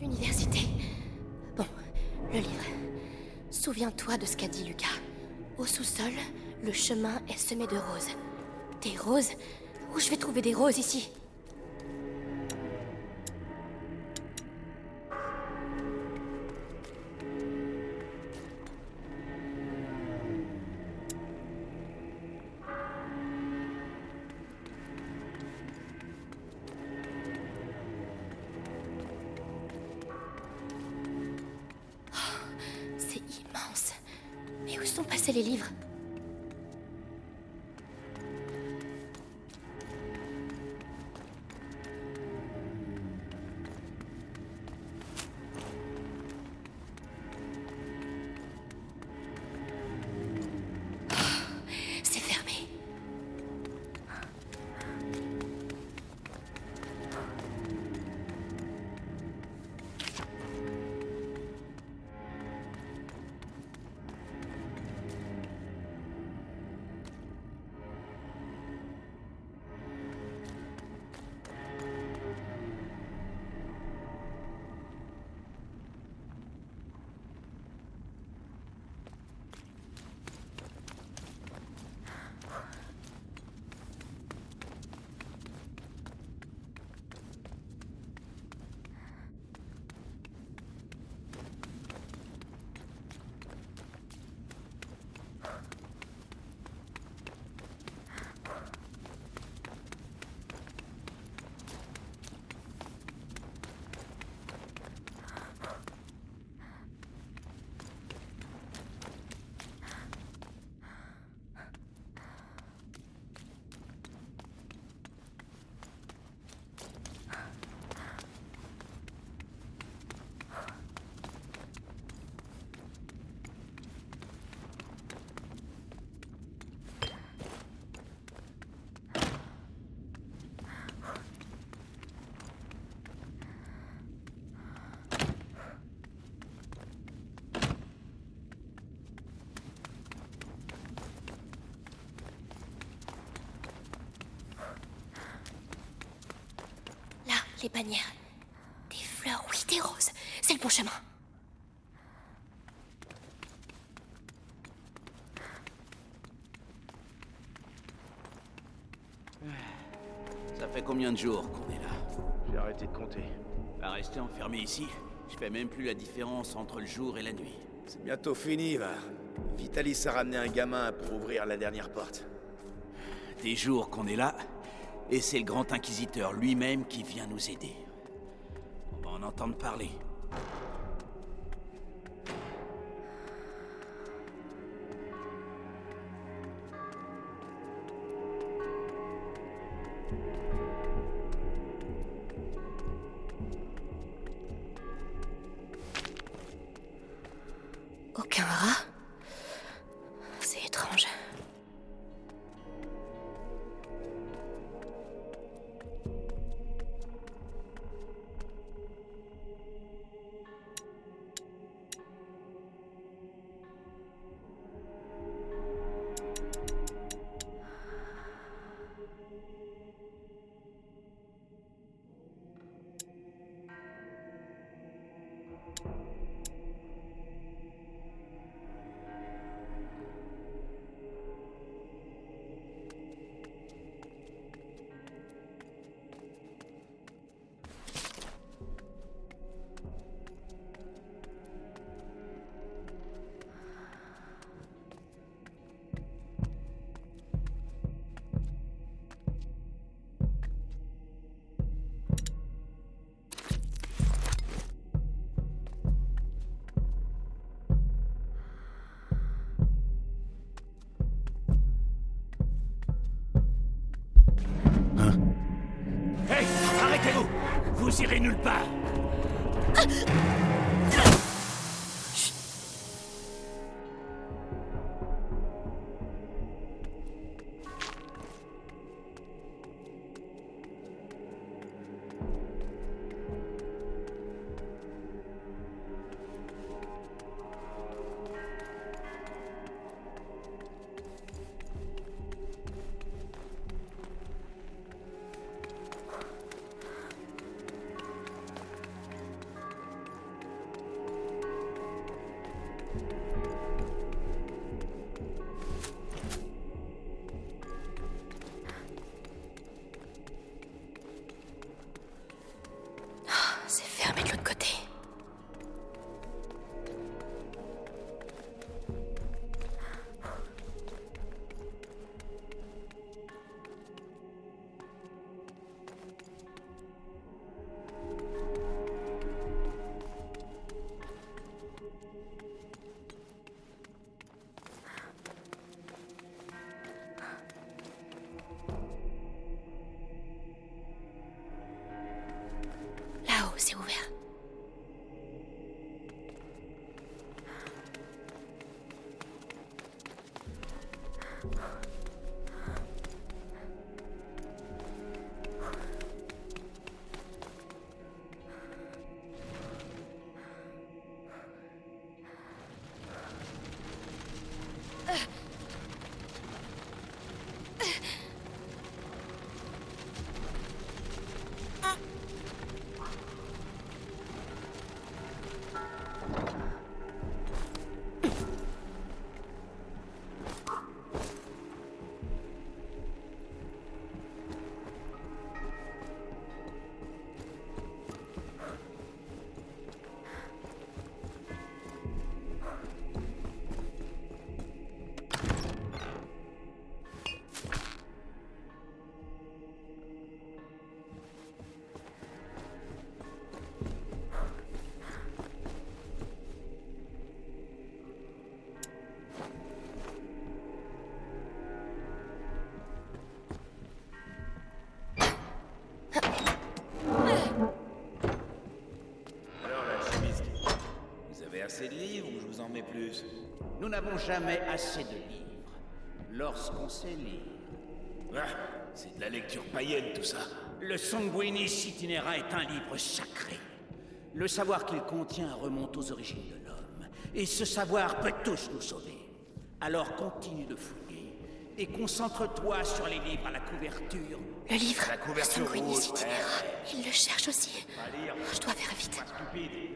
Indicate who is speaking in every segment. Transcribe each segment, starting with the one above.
Speaker 1: L'université. Bon, le livre. Souviens-toi de ce qu'a dit Lucas. Au sous-sol, le chemin est semé de roses. Des roses Où je vais trouver des roses ici? Les bannières. Des fleurs, oui, des roses. C'est le bon chemin.
Speaker 2: Ça fait combien de jours qu'on est là
Speaker 3: J'ai arrêté de compter.
Speaker 2: À rester enfermé ici Je fais même plus la différence entre le jour et la nuit.
Speaker 3: C'est bientôt fini, va. Vitalis a ramené un gamin pour ouvrir la dernière porte.
Speaker 2: Des jours qu'on est là, et c'est le grand inquisiteur lui-même qui vient nous aider. On va en entendre parler. Vous irez nulle part.
Speaker 1: c'est
Speaker 3: plus
Speaker 2: Nous n'avons jamais assez de livres. Lorsqu'on sait lire.
Speaker 3: Ah, c'est de la lecture païenne tout ça.
Speaker 2: Le Sanguinis Itinera est un livre sacré. Le savoir qu'il contient remonte aux origines de l'homme. Et ce savoir peut tous nous sauver. Alors continue de fouiller. Et concentre-toi sur les livres à la couverture.
Speaker 1: Le livre.
Speaker 3: La couverture rouge.
Speaker 1: Il le cherche aussi. Je dois faire vite.
Speaker 3: pas stupide.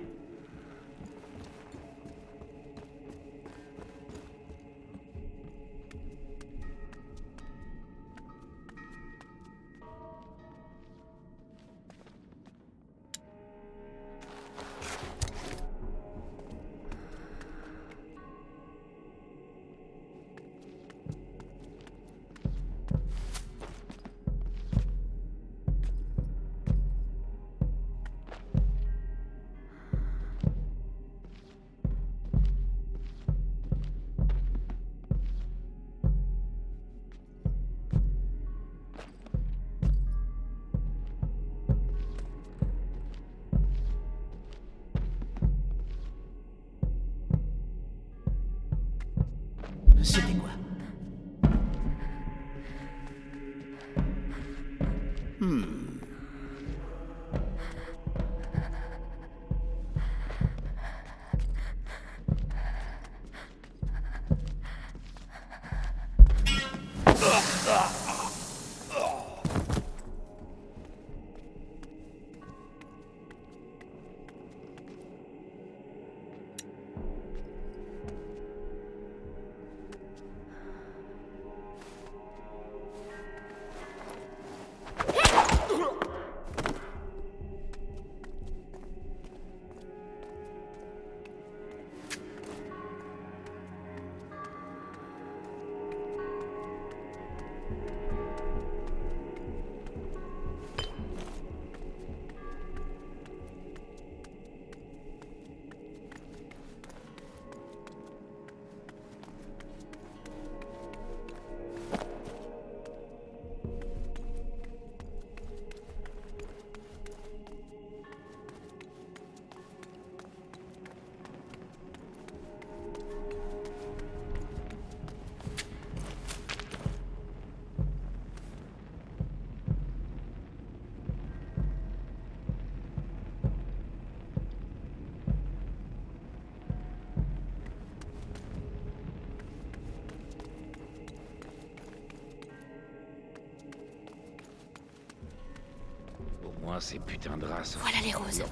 Speaker 4: Ces putains de sont
Speaker 1: Voilà les roses.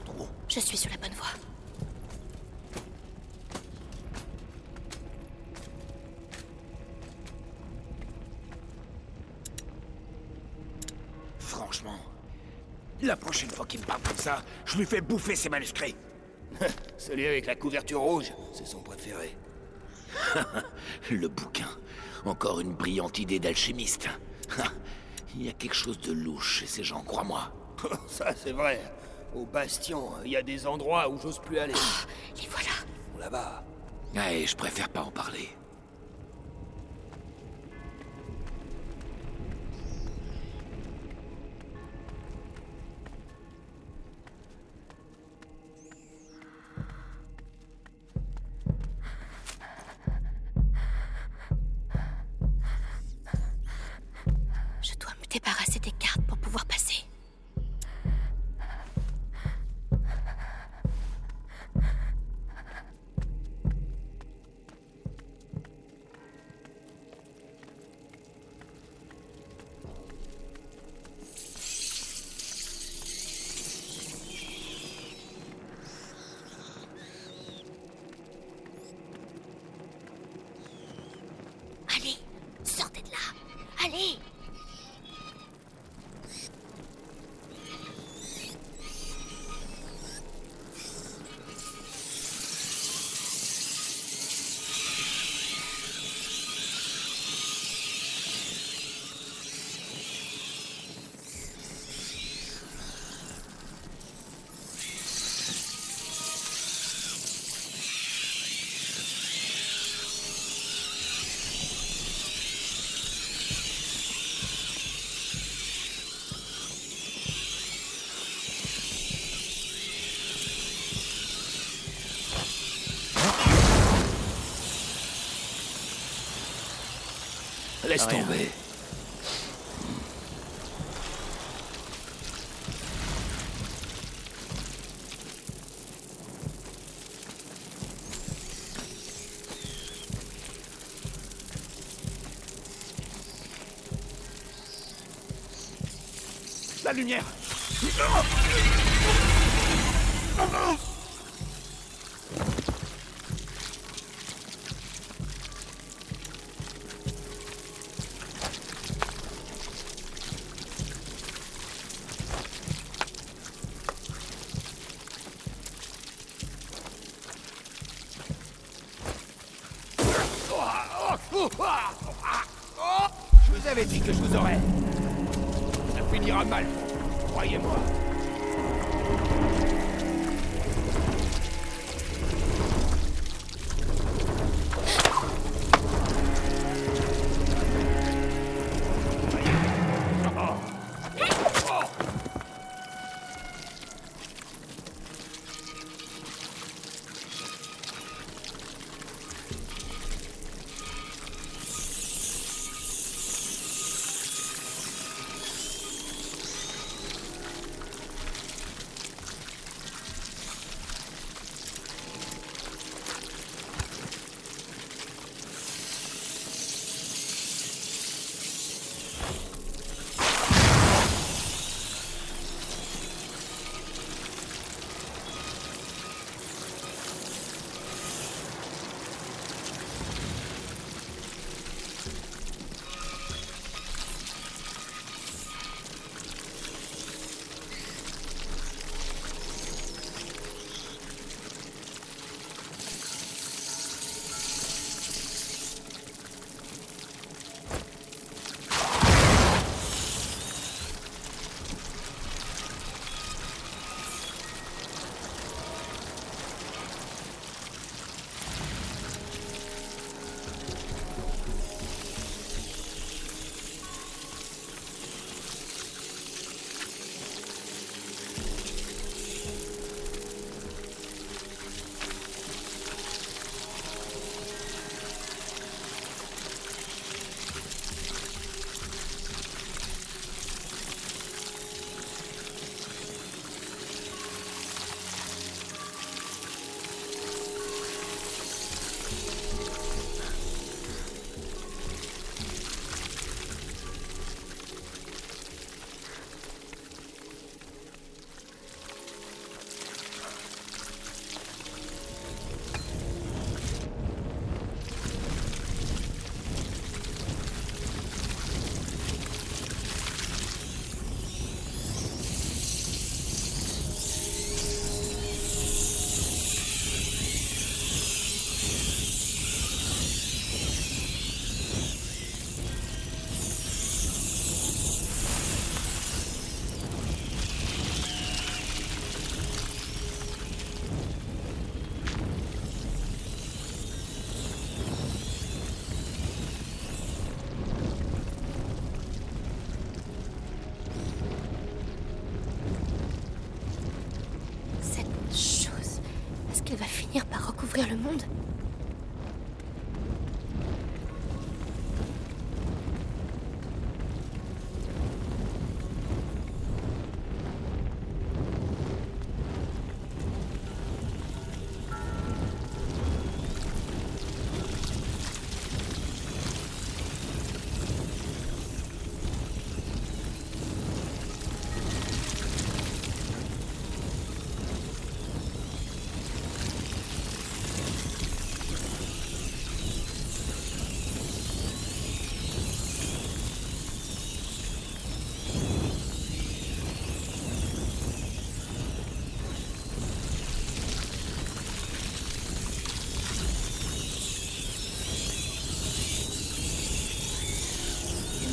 Speaker 1: Je suis sur la bonne voie.
Speaker 3: Franchement, la prochaine fois qu'il me parle comme ça, je lui fais bouffer ses manuscrits. Celui avec la couverture rouge, c'est son préféré.
Speaker 4: Le bouquin. Encore une brillante idée d'alchimiste. Il y a quelque chose de louche chez ces gens, crois-moi.
Speaker 3: ça, c'est vrai. Au bastion, il y a des endroits où j'ose plus aller.
Speaker 1: Les voilà.
Speaker 3: Là-bas.
Speaker 4: Ouais, je préfère pas en parler.
Speaker 3: Laisse tomber. La lumière Je
Speaker 1: qu'elle va finir par recouvrir le monde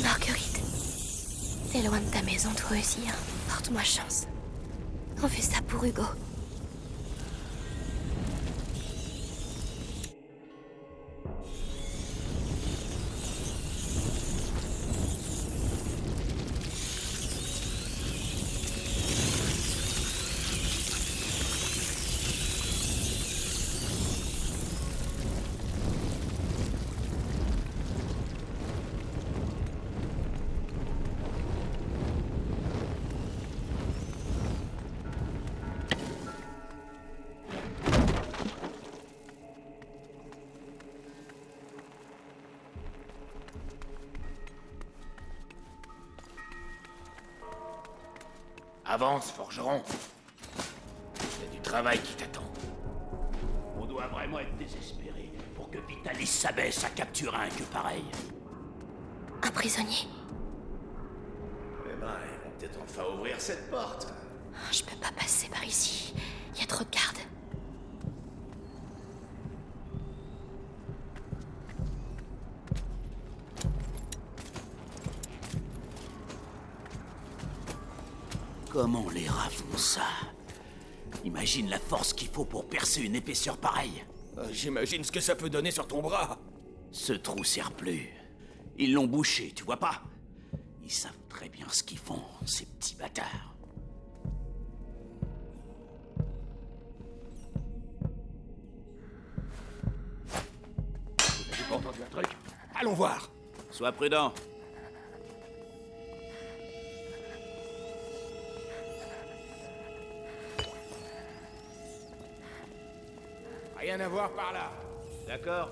Speaker 1: Marguerite, t'es loin de ta maison toi aussi, hein. Porte-moi chance. On fait ça pour Hugo.
Speaker 5: Avance, forgeron. Il y a du travail qui t'attend.
Speaker 2: On doit vraiment être désespéré pour que Vitalis s'abaisse à capturer un que pareil.
Speaker 1: Un prisonnier
Speaker 6: Eh ben, ils vont peut-être enfin ouvrir cette porte.
Speaker 1: Je peux pas passer par ici. Il y a trop de gardes.
Speaker 2: Comment les rats font ça? Imagine la force qu'il faut pour percer une épaisseur pareille.
Speaker 3: Euh, J'imagine ce que ça peut donner sur ton bras.
Speaker 2: Ce trou sert plus. Ils l'ont bouché, tu vois pas? Ils savent très bien ce qu'ils font, ces petits bâtards.
Speaker 3: J'ai pas entendu un truc Allons voir.
Speaker 2: Sois prudent.
Speaker 3: Rien à voir par là.
Speaker 2: D'accord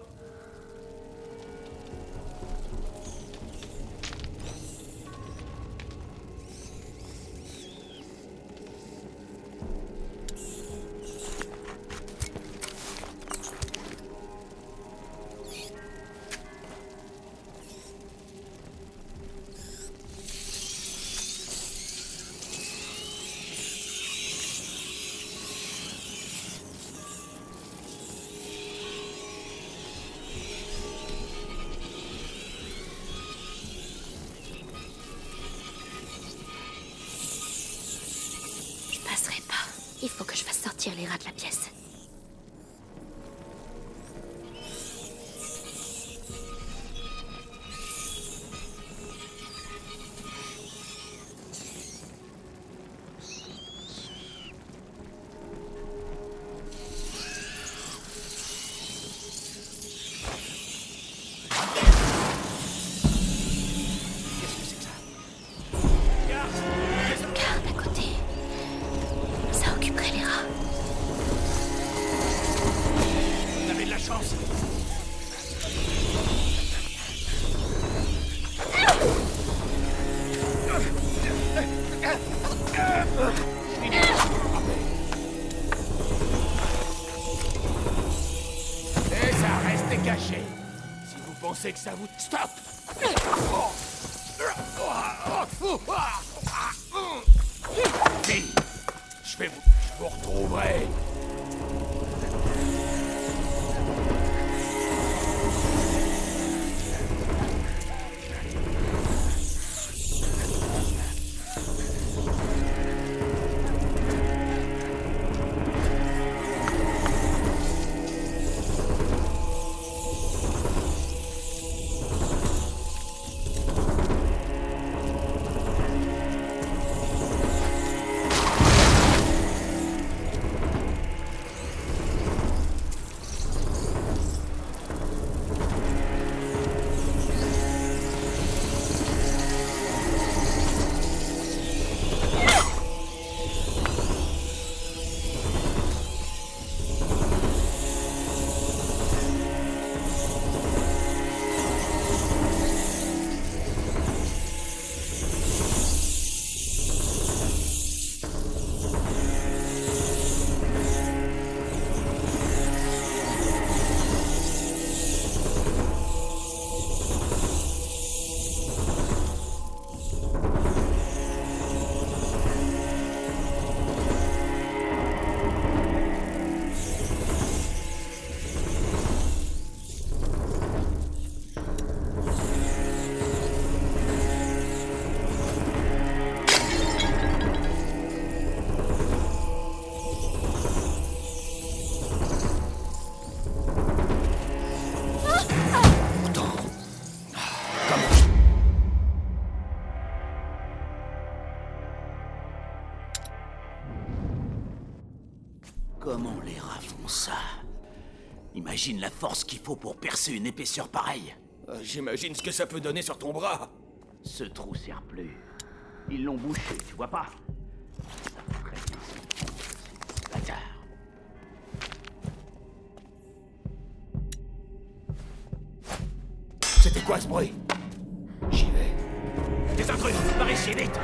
Speaker 1: sortir
Speaker 3: Pensez que ça vous... Stop
Speaker 2: Imagine la force qu'il faut pour percer une épaisseur pareille.
Speaker 3: Euh, J'imagine ce que ça peut donner sur ton bras.
Speaker 2: Ce trou sert plus. Ils l'ont bouché, tu vois pas?
Speaker 3: C'était quoi ce bruit? J'y vais. Des intrus Par ici, vite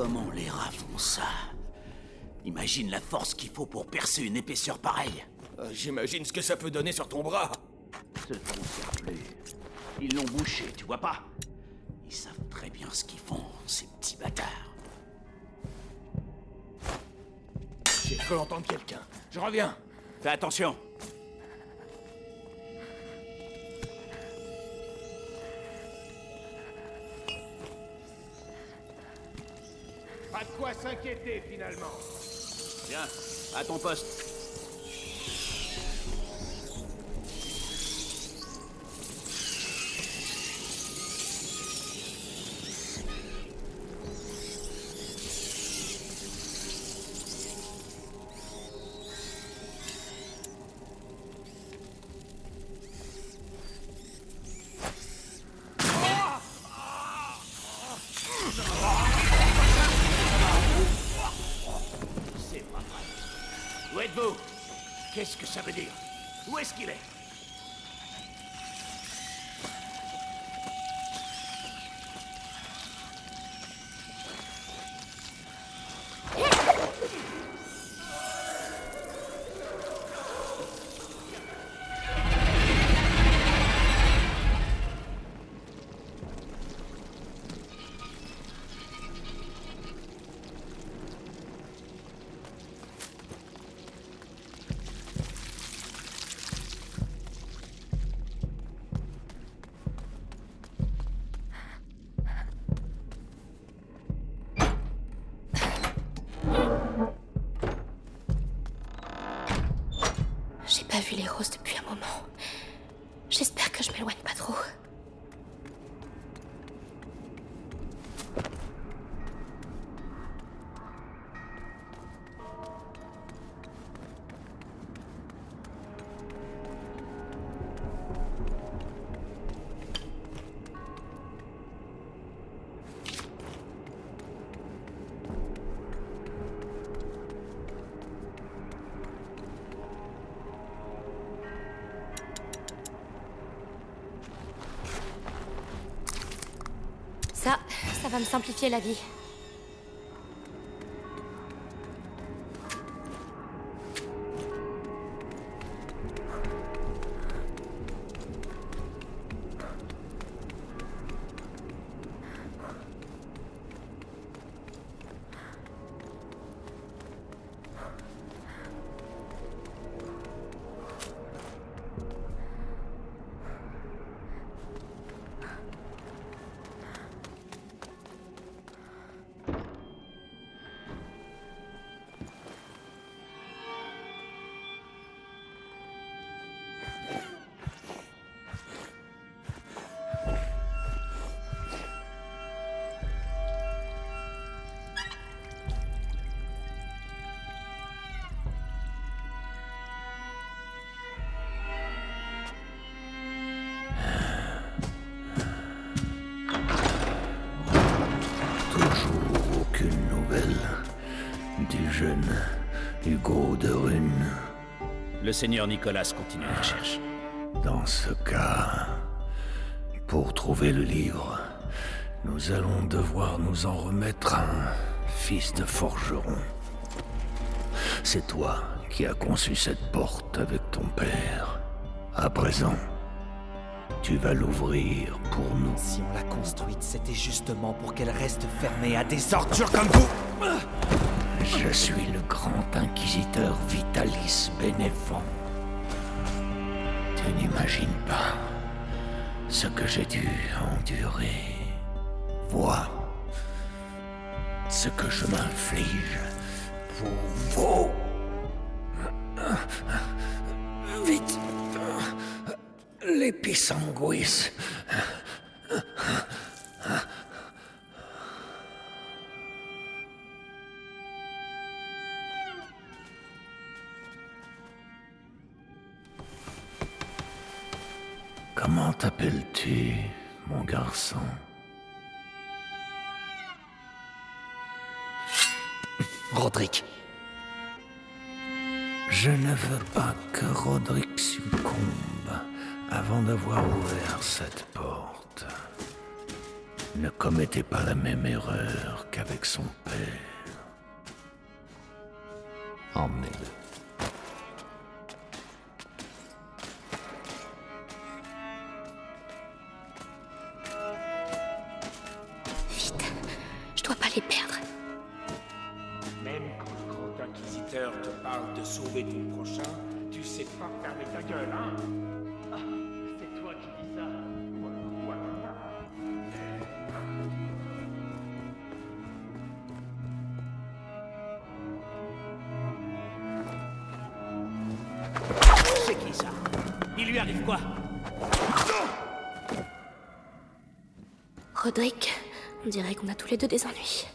Speaker 2: Comment les rats font ça Imagine la force qu'il faut pour percer une épaisseur pareille.
Speaker 3: Euh, J'imagine ce que ça peut donner sur ton bras.
Speaker 2: Ce trou sert plus. Ils l'ont bouché, tu vois pas Ils savent très bien ce qu'ils font, ces petits bâtards.
Speaker 3: J'ai cru entendre quelqu'un. Je reviens.
Speaker 2: Fais attention.
Speaker 3: S'inquiéter finalement.
Speaker 2: Bien, à ton poste. Ça,
Speaker 1: va me simplifier la vie.
Speaker 2: Seigneur Nicolas continue la recherche.
Speaker 5: Dans ce cas, pour trouver le livre, nous allons devoir nous en remettre à un fils de forgeron. C'est toi qui as conçu cette porte avec ton père. À présent, tu vas l'ouvrir pour nous.
Speaker 7: Si on l'a construite, c'était justement pour qu'elle reste fermée à des ordures comme vous
Speaker 5: Je suis le grand inquisiteur Vitalis Bénévent. Tu n'imagines pas ce que j'ai dû endurer. Vois ce que je m'inflige pour vous. Vite. Comment t'appelles-tu, mon garçon?
Speaker 7: Roderick.
Speaker 5: Je ne veux pas que Roderick succombe avant d'avoir ouvert cette porte. Ne commettez pas la même erreur qu'avec son père. Emmenez-le.
Speaker 2: Lui arrive quoi
Speaker 1: Roderick, on dirait qu'on a tous les deux des ennuis.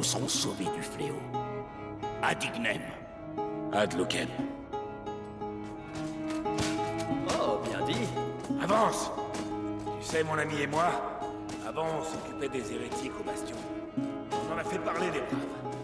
Speaker 2: nous serons sauvés du fléau. Ad ignem.
Speaker 6: Oh, bien dit.
Speaker 3: Avance Tu sais, mon ami et moi, avant, on s'occupait des hérétiques au bastion. On en a fait parler des braves.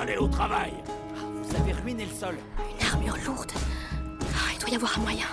Speaker 2: Allez au travail ah,
Speaker 7: Vous avez ruiné le sol
Speaker 1: Une armure lourde. Ah, il doit y avoir un moyen.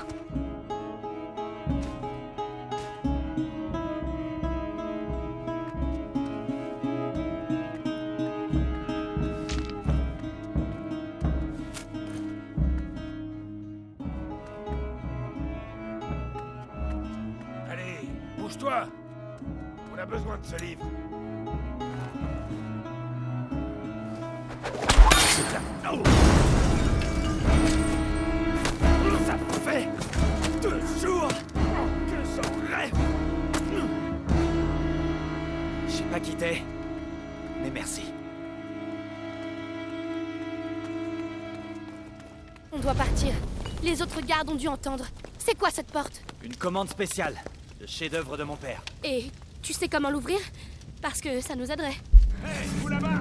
Speaker 1: Gardes ont dû entendre. C'est quoi cette porte?
Speaker 7: Une commande spéciale. Le chef-d'œuvre de mon père.
Speaker 1: Et tu sais comment l'ouvrir? Parce que ça nous aiderait.
Speaker 3: Vous là-bas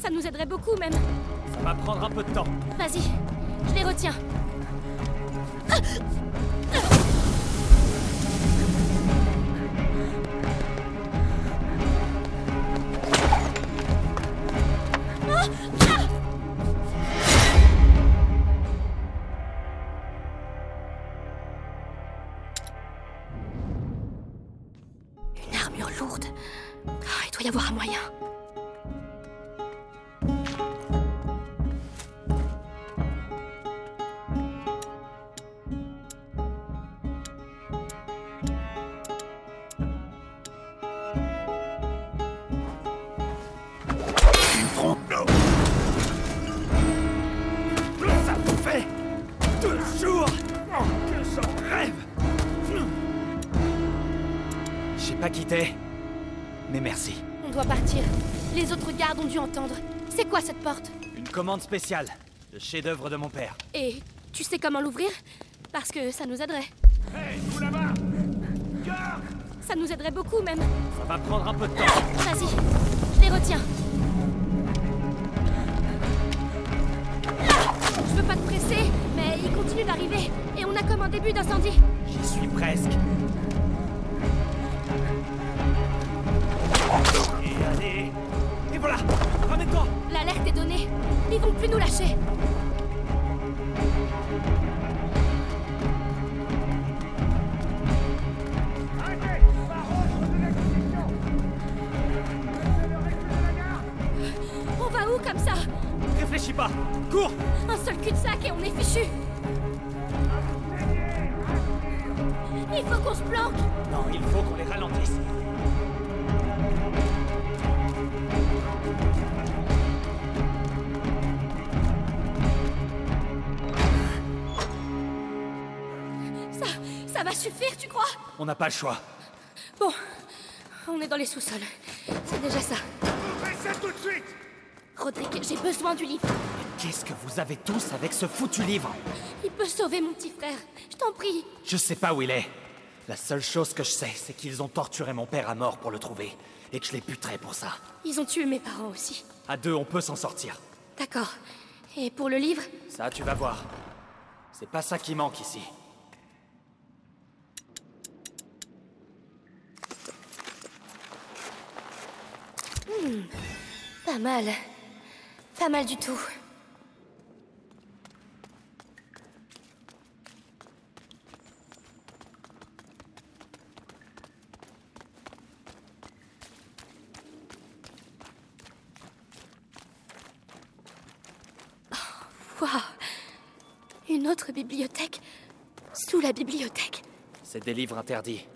Speaker 1: Ça nous aiderait beaucoup même.
Speaker 7: Ça va prendre un peu de temps.
Speaker 1: Vas-y, je les retiens.
Speaker 7: Mais merci.
Speaker 1: On doit partir. Les autres gardes ont dû entendre. C'est quoi cette porte?
Speaker 7: Une commande spéciale. Le chef-d'œuvre de mon père.
Speaker 1: Et tu sais comment l'ouvrir? Parce que ça nous aiderait.
Speaker 3: Hé, vous là-bas
Speaker 1: Ça nous aiderait beaucoup même.
Speaker 7: Ça va prendre un peu de temps.
Speaker 1: Vas-y, je les retiens. Je veux pas te presser, mais ils continuent d'arriver. Et on a comme un début d'incendie.
Speaker 7: J'y suis presque. Allez Et voilà. Ramène-toi.
Speaker 1: L'alerte est donnée. Ils vont plus nous lâcher. On va où comme ça?
Speaker 7: Réfléchis pas. Cours.
Speaker 1: Un seul cul-de-sac et on est fichu. Suffire, tu crois?
Speaker 7: On n'a pas le choix.
Speaker 1: Bon, on est dans les sous-sols. C'est déjà ça.
Speaker 3: Ouvrez ça tout de suite
Speaker 1: Rodrigue, j'ai besoin du livre.
Speaker 7: Qu'est-ce que vous avez tous avec ce foutu livre?
Speaker 1: Il peut sauver mon petit frère. Je t'en prie.
Speaker 7: Je sais pas où il est. La seule chose que je sais, c'est qu'ils ont torturé mon père à mort pour le trouver. Et que je les buterai pour ça.
Speaker 1: Ils ont tué mes parents aussi.
Speaker 7: À deux, on peut s'en sortir.
Speaker 1: D'accord. Et pour le livre?
Speaker 7: Ça, tu vas voir. C'est pas ça qui manque ici.
Speaker 1: Pas mal. Pas mal du tout. Oh, Waouh Une autre bibliothèque Sous la bibliothèque
Speaker 7: C'est des livres interdits.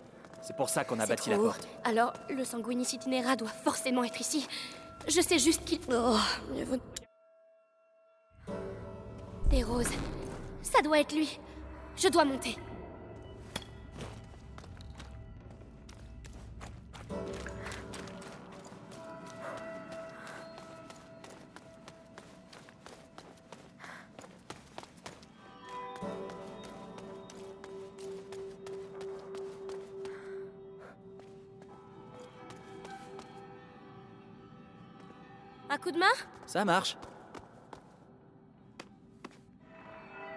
Speaker 7: C'est pour ça qu'on a bâti
Speaker 1: trop
Speaker 7: la
Speaker 1: haut.
Speaker 7: porte.
Speaker 1: Alors, le sanguinis itinera doit forcément être ici. Je sais juste qu'il... Oh, mieux vaut- Des roses. Ça doit être lui. Je dois monter.
Speaker 7: Ça marche.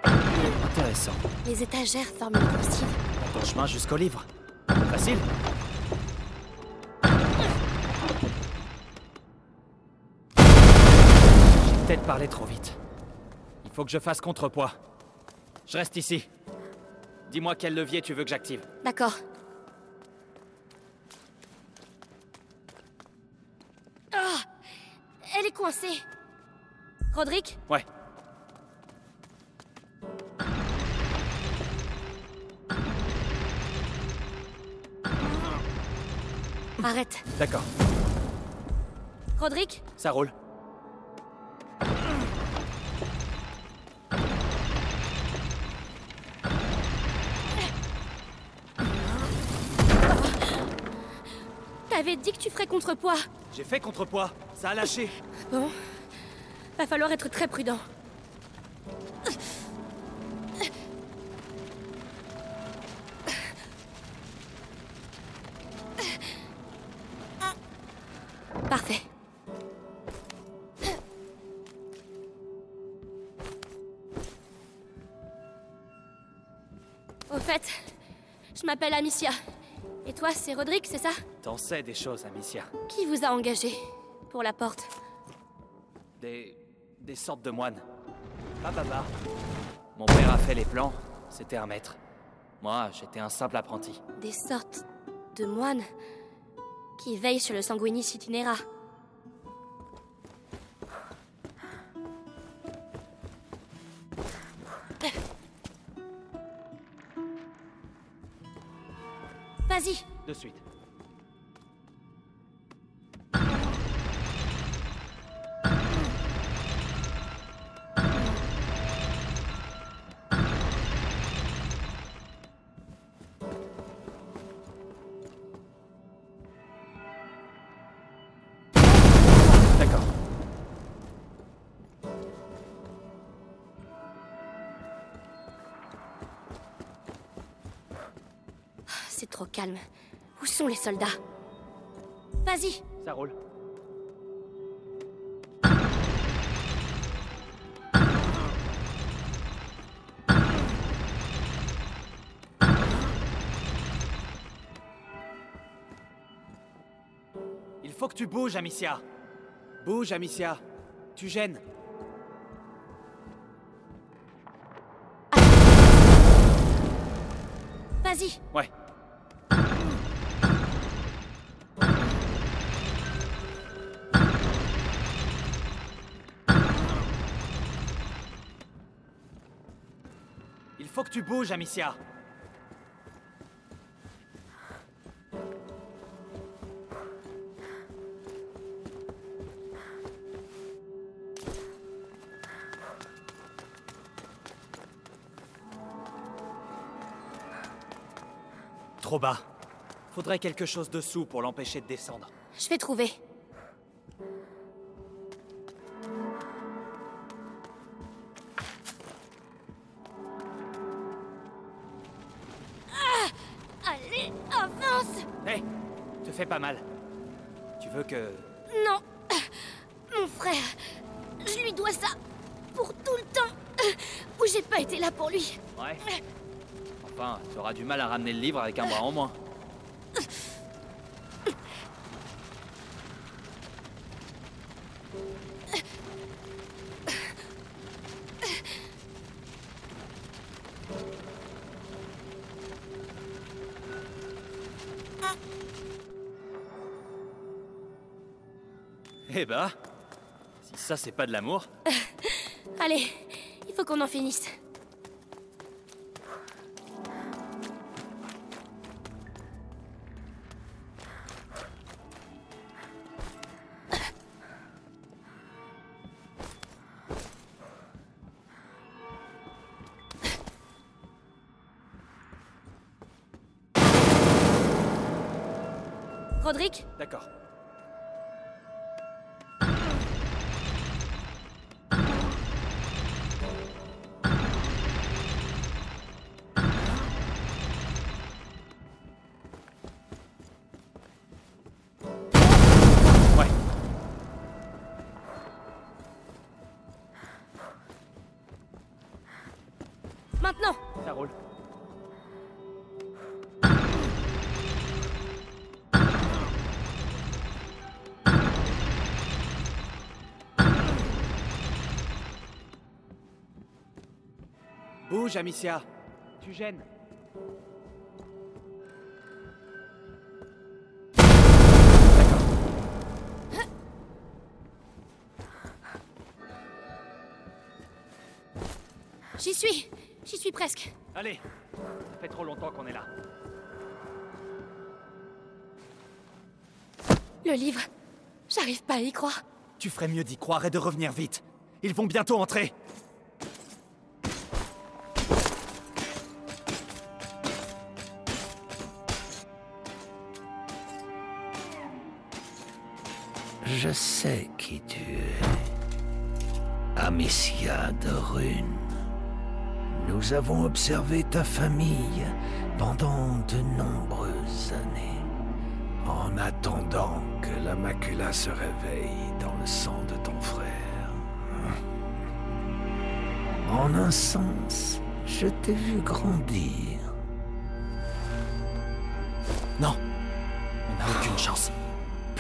Speaker 7: Intéressant.
Speaker 1: Les étagères forment une coursive.
Speaker 7: Ton chemin jusqu'au livre. Facile J'ai peut-être parlé trop vite. Il faut que je fasse contrepoids. Je reste ici. Dis-moi quel levier tu veux que j'active.
Speaker 1: D'accord. Ah Coincée. Roderick?
Speaker 7: Ouais.
Speaker 1: Arrête.
Speaker 7: D'accord.
Speaker 1: Roderick?
Speaker 7: Ça roule.
Speaker 1: T'avais dit que tu ferais contrepoids.
Speaker 7: J'ai fait contrepoids. Ça a lâché.
Speaker 1: Bon, va falloir être très prudent. Parfait. Au fait, je m'appelle Amicia. Et toi, c'est Rodrigue, c'est ça?
Speaker 7: T'en sais des choses, Amicia.
Speaker 1: Qui vous a engagé pour la porte?
Speaker 7: Des. des sortes de moines. Pas baba. Mon père a fait les plans, c'était un maître. Moi, j'étais un simple apprenti.
Speaker 1: Des sortes de moines qui veillent sur le sanguinis itinera. Calme. Où sont les soldats? Vas-y,
Speaker 7: Ça roule. Il faut que tu bouges, Amicia. Bouge, Amicia. Tu gênes.
Speaker 1: vas-y.
Speaker 7: Ouais. Tu bouges, Amicia. Trop bas. Faudrait quelque chose dessous pour l'empêcher de descendre.
Speaker 1: Je vais trouver.
Speaker 7: Que...
Speaker 1: Non Mon frère, je lui dois ça pour tout le temps où j'ai pas été là pour lui.
Speaker 7: Ouais Enfin, tu auras du mal à ramener le livre avec un bras en moins. Eh bah, si ça c'est pas de l'amour,
Speaker 1: Allez, il faut qu'on en finisse.
Speaker 7: Bouge, Amicia. Tu gênes.
Speaker 1: J'y suis J'y suis presque.
Speaker 7: Allez, ça fait trop longtemps qu'on est là.
Speaker 1: Le livre, j'arrive pas à y croire.
Speaker 7: Tu ferais mieux d'y croire et de revenir vite. Ils vont bientôt entrer.
Speaker 5: Je sais qui tu es. Amicia de Rune. Nous avons observé ta famille pendant de nombreuses années. En attendant que la macula se réveille dans le sang de ton frère. En un sens, je t'ai vu grandir
Speaker 7: Non. On n'a aucune chance.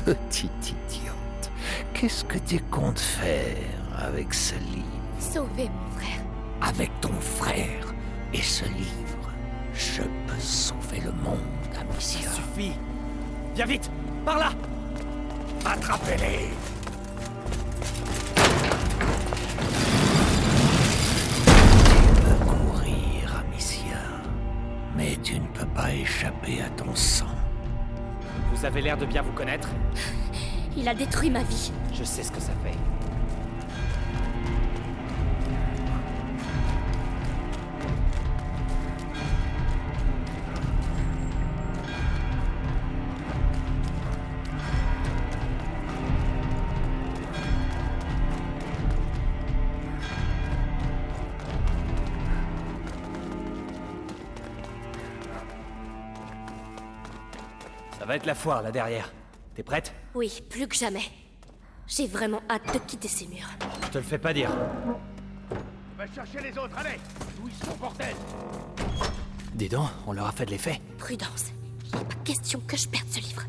Speaker 5: Petite idiote, qu'est-ce que tu comptes faire avec ce livre
Speaker 1: Sauver mon frère.
Speaker 5: Avec ton frère et ce livre, je peux sauver le monde, Amicia.
Speaker 7: Ça suffit. Viens vite Par là
Speaker 3: Attrapez-les
Speaker 5: Tu peux courir, Amicia, mais tu ne peux pas échapper à ton sang.
Speaker 7: Vous avez l'air de bien vous connaître.
Speaker 1: Il a détruit ma vie.
Speaker 7: Je sais ce que ça fait. Ça va être la foire là derrière. T'es prête?
Speaker 1: Oui, plus que jamais. J'ai vraiment hâte de quitter ces murs.
Speaker 7: Je te le fais pas dire.
Speaker 3: Va chercher les autres, allez Où ils sont, bordel?
Speaker 7: Dis donc, on leur a fait de l'effet.
Speaker 1: Prudence. Il n'est pas question que je perde ce livre.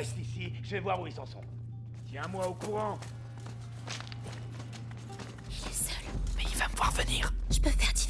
Speaker 3: Reste ici, je vais voir où ils en sont. Tiens-moi au courant.
Speaker 1: Il est seul.
Speaker 7: Mais il va me voir venir.
Speaker 1: Je peux faire diversion.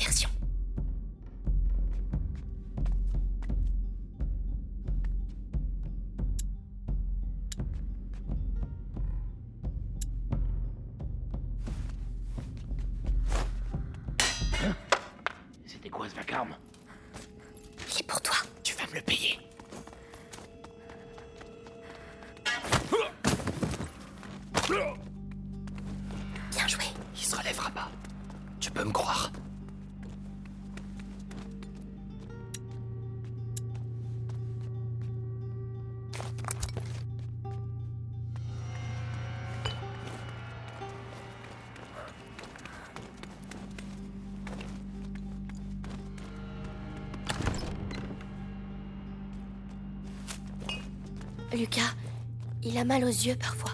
Speaker 1: Lucas, il a mal aux yeux parfois.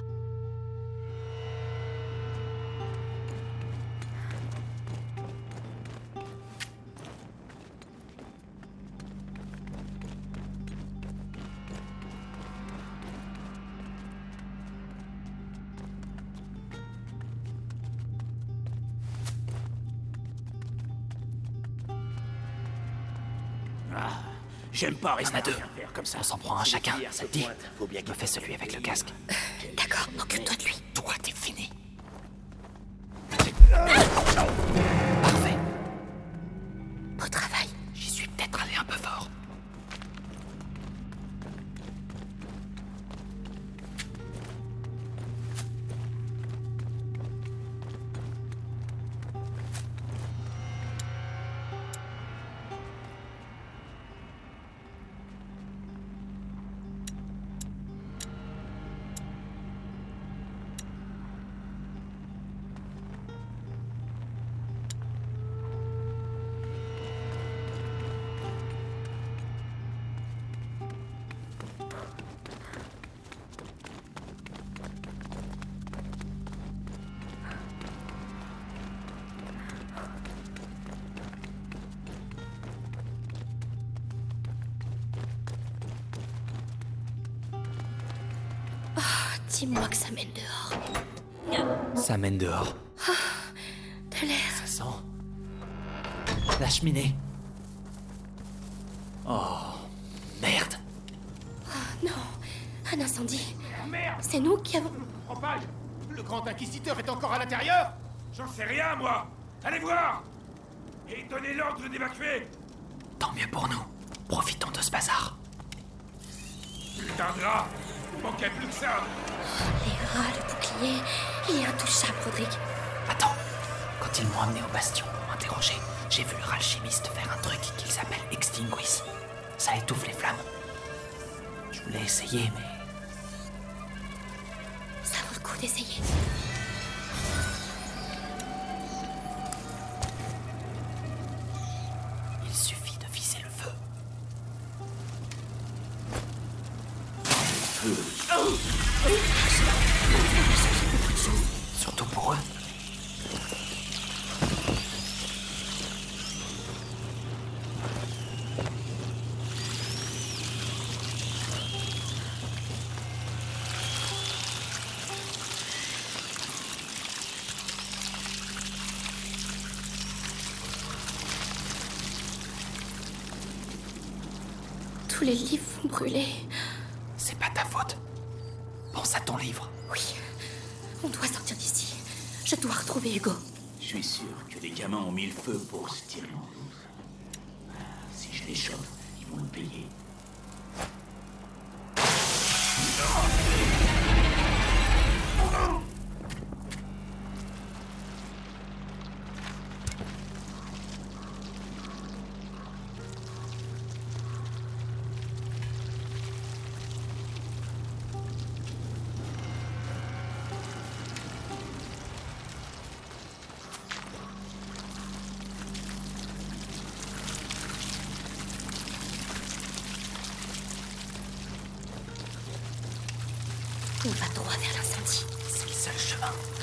Speaker 2: J'aime pas rester comme ça.
Speaker 7: On s'en prend un chacun, ça te dit
Speaker 2: bien
Speaker 7: Me fais celui avec le casque.
Speaker 1: D'accord, occupe-toi de lui. Ça mène dehors. De l'air.
Speaker 7: Ça sent. La cheminée. Oh, merde.
Speaker 1: Non, un incendie. C'est nous qui avons...
Speaker 3: Propage Le grand inquisiteur est encore à l'intérieur J'en sais rien, moi Allez voir Et donnez l'ordre d'évacuer
Speaker 7: Tant mieux pour nous. Profitons de ce bazar.
Speaker 3: Putain de rat Il manquait plus que ça
Speaker 1: Les rats, le bouclier. Il est intouchable, Rodrigue.
Speaker 7: Attends.
Speaker 8: Ils m'ont amené au bastion pour m'interroger. J'ai vu leur alchimiste faire un truc qu'ils appellent extinguis. Ça étouffe les flammes. Je voulais essayer, mais
Speaker 1: Ça vaut le coup d'essayer. Vont
Speaker 8: C'est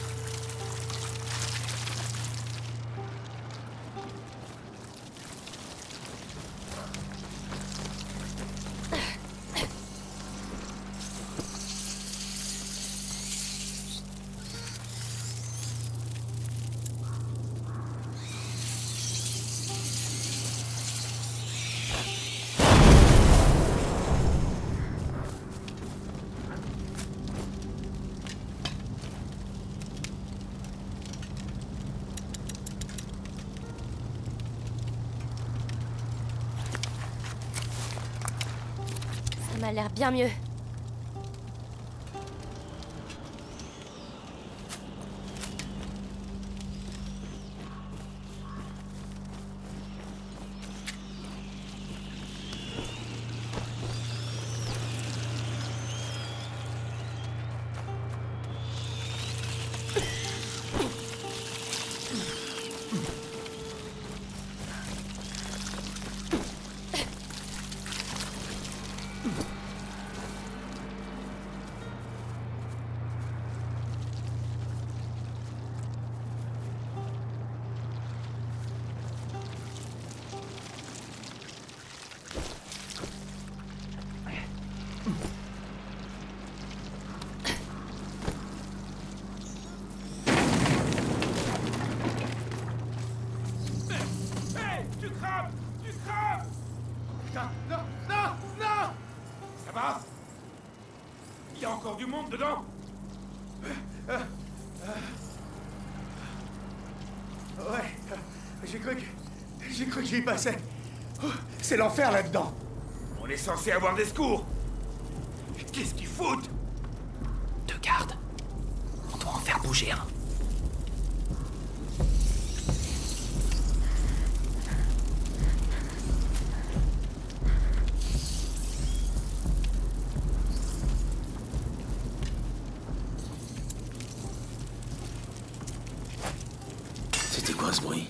Speaker 1: Ça m'a l'air bien mieux.
Speaker 3: Monde dedans
Speaker 9: Ouais, j'ai cru que. J'ai cru que j'y passais. Oh, C'est l'enfer là-dedans.
Speaker 3: On est censé avoir des secours Qu'est-ce qu'ils foutent
Speaker 8: Deux gardes. On doit en faire bouger un.
Speaker 4: C'était quoi ce bruit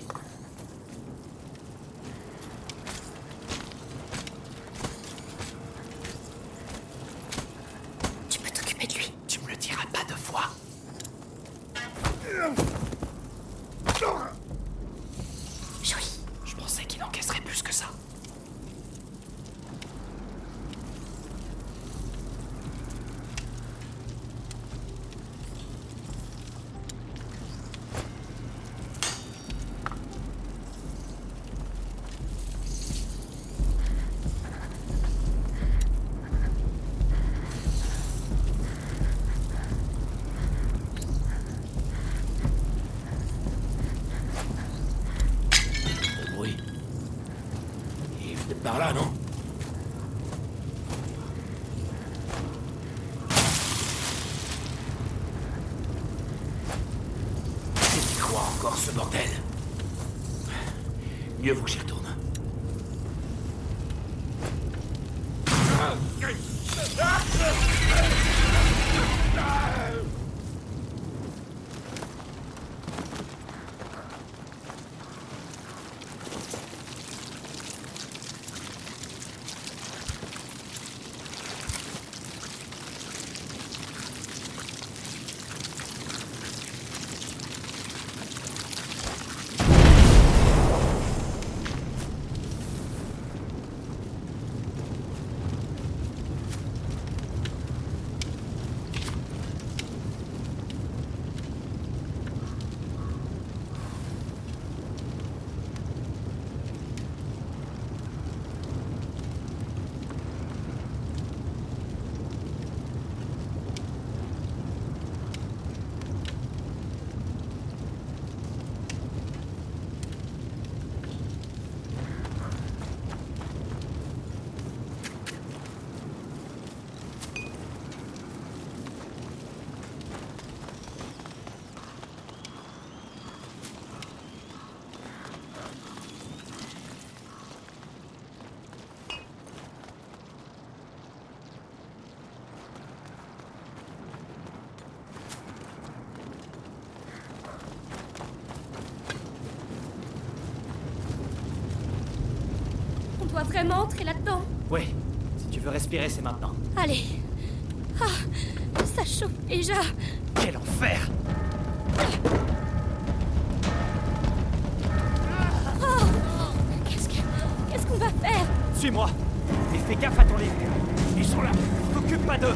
Speaker 1: Tu peux t'occuper de lui.
Speaker 8: Tu me le diras pas deux fois.
Speaker 1: Joli.
Speaker 8: Je pensais qu'il encaisserait plus que ça.
Speaker 4: Le bruit. Il venait par là, non
Speaker 8: C'était quoi encore
Speaker 3: encore ce bordel? Mieux vaut que
Speaker 1: doit vraiment entrer là-dedans.
Speaker 7: Ouais, si tu veux respirer, c'est maintenant.
Speaker 1: Allez. Ah, ça chauffe déjà.
Speaker 7: Quel enfer
Speaker 1: Oh, qu'est-ce que, qu'est-ce qu'on va faire?
Speaker 7: Suis-moi Et fais gaffe à ton livre. Ils sont là T'occupe pas d'eux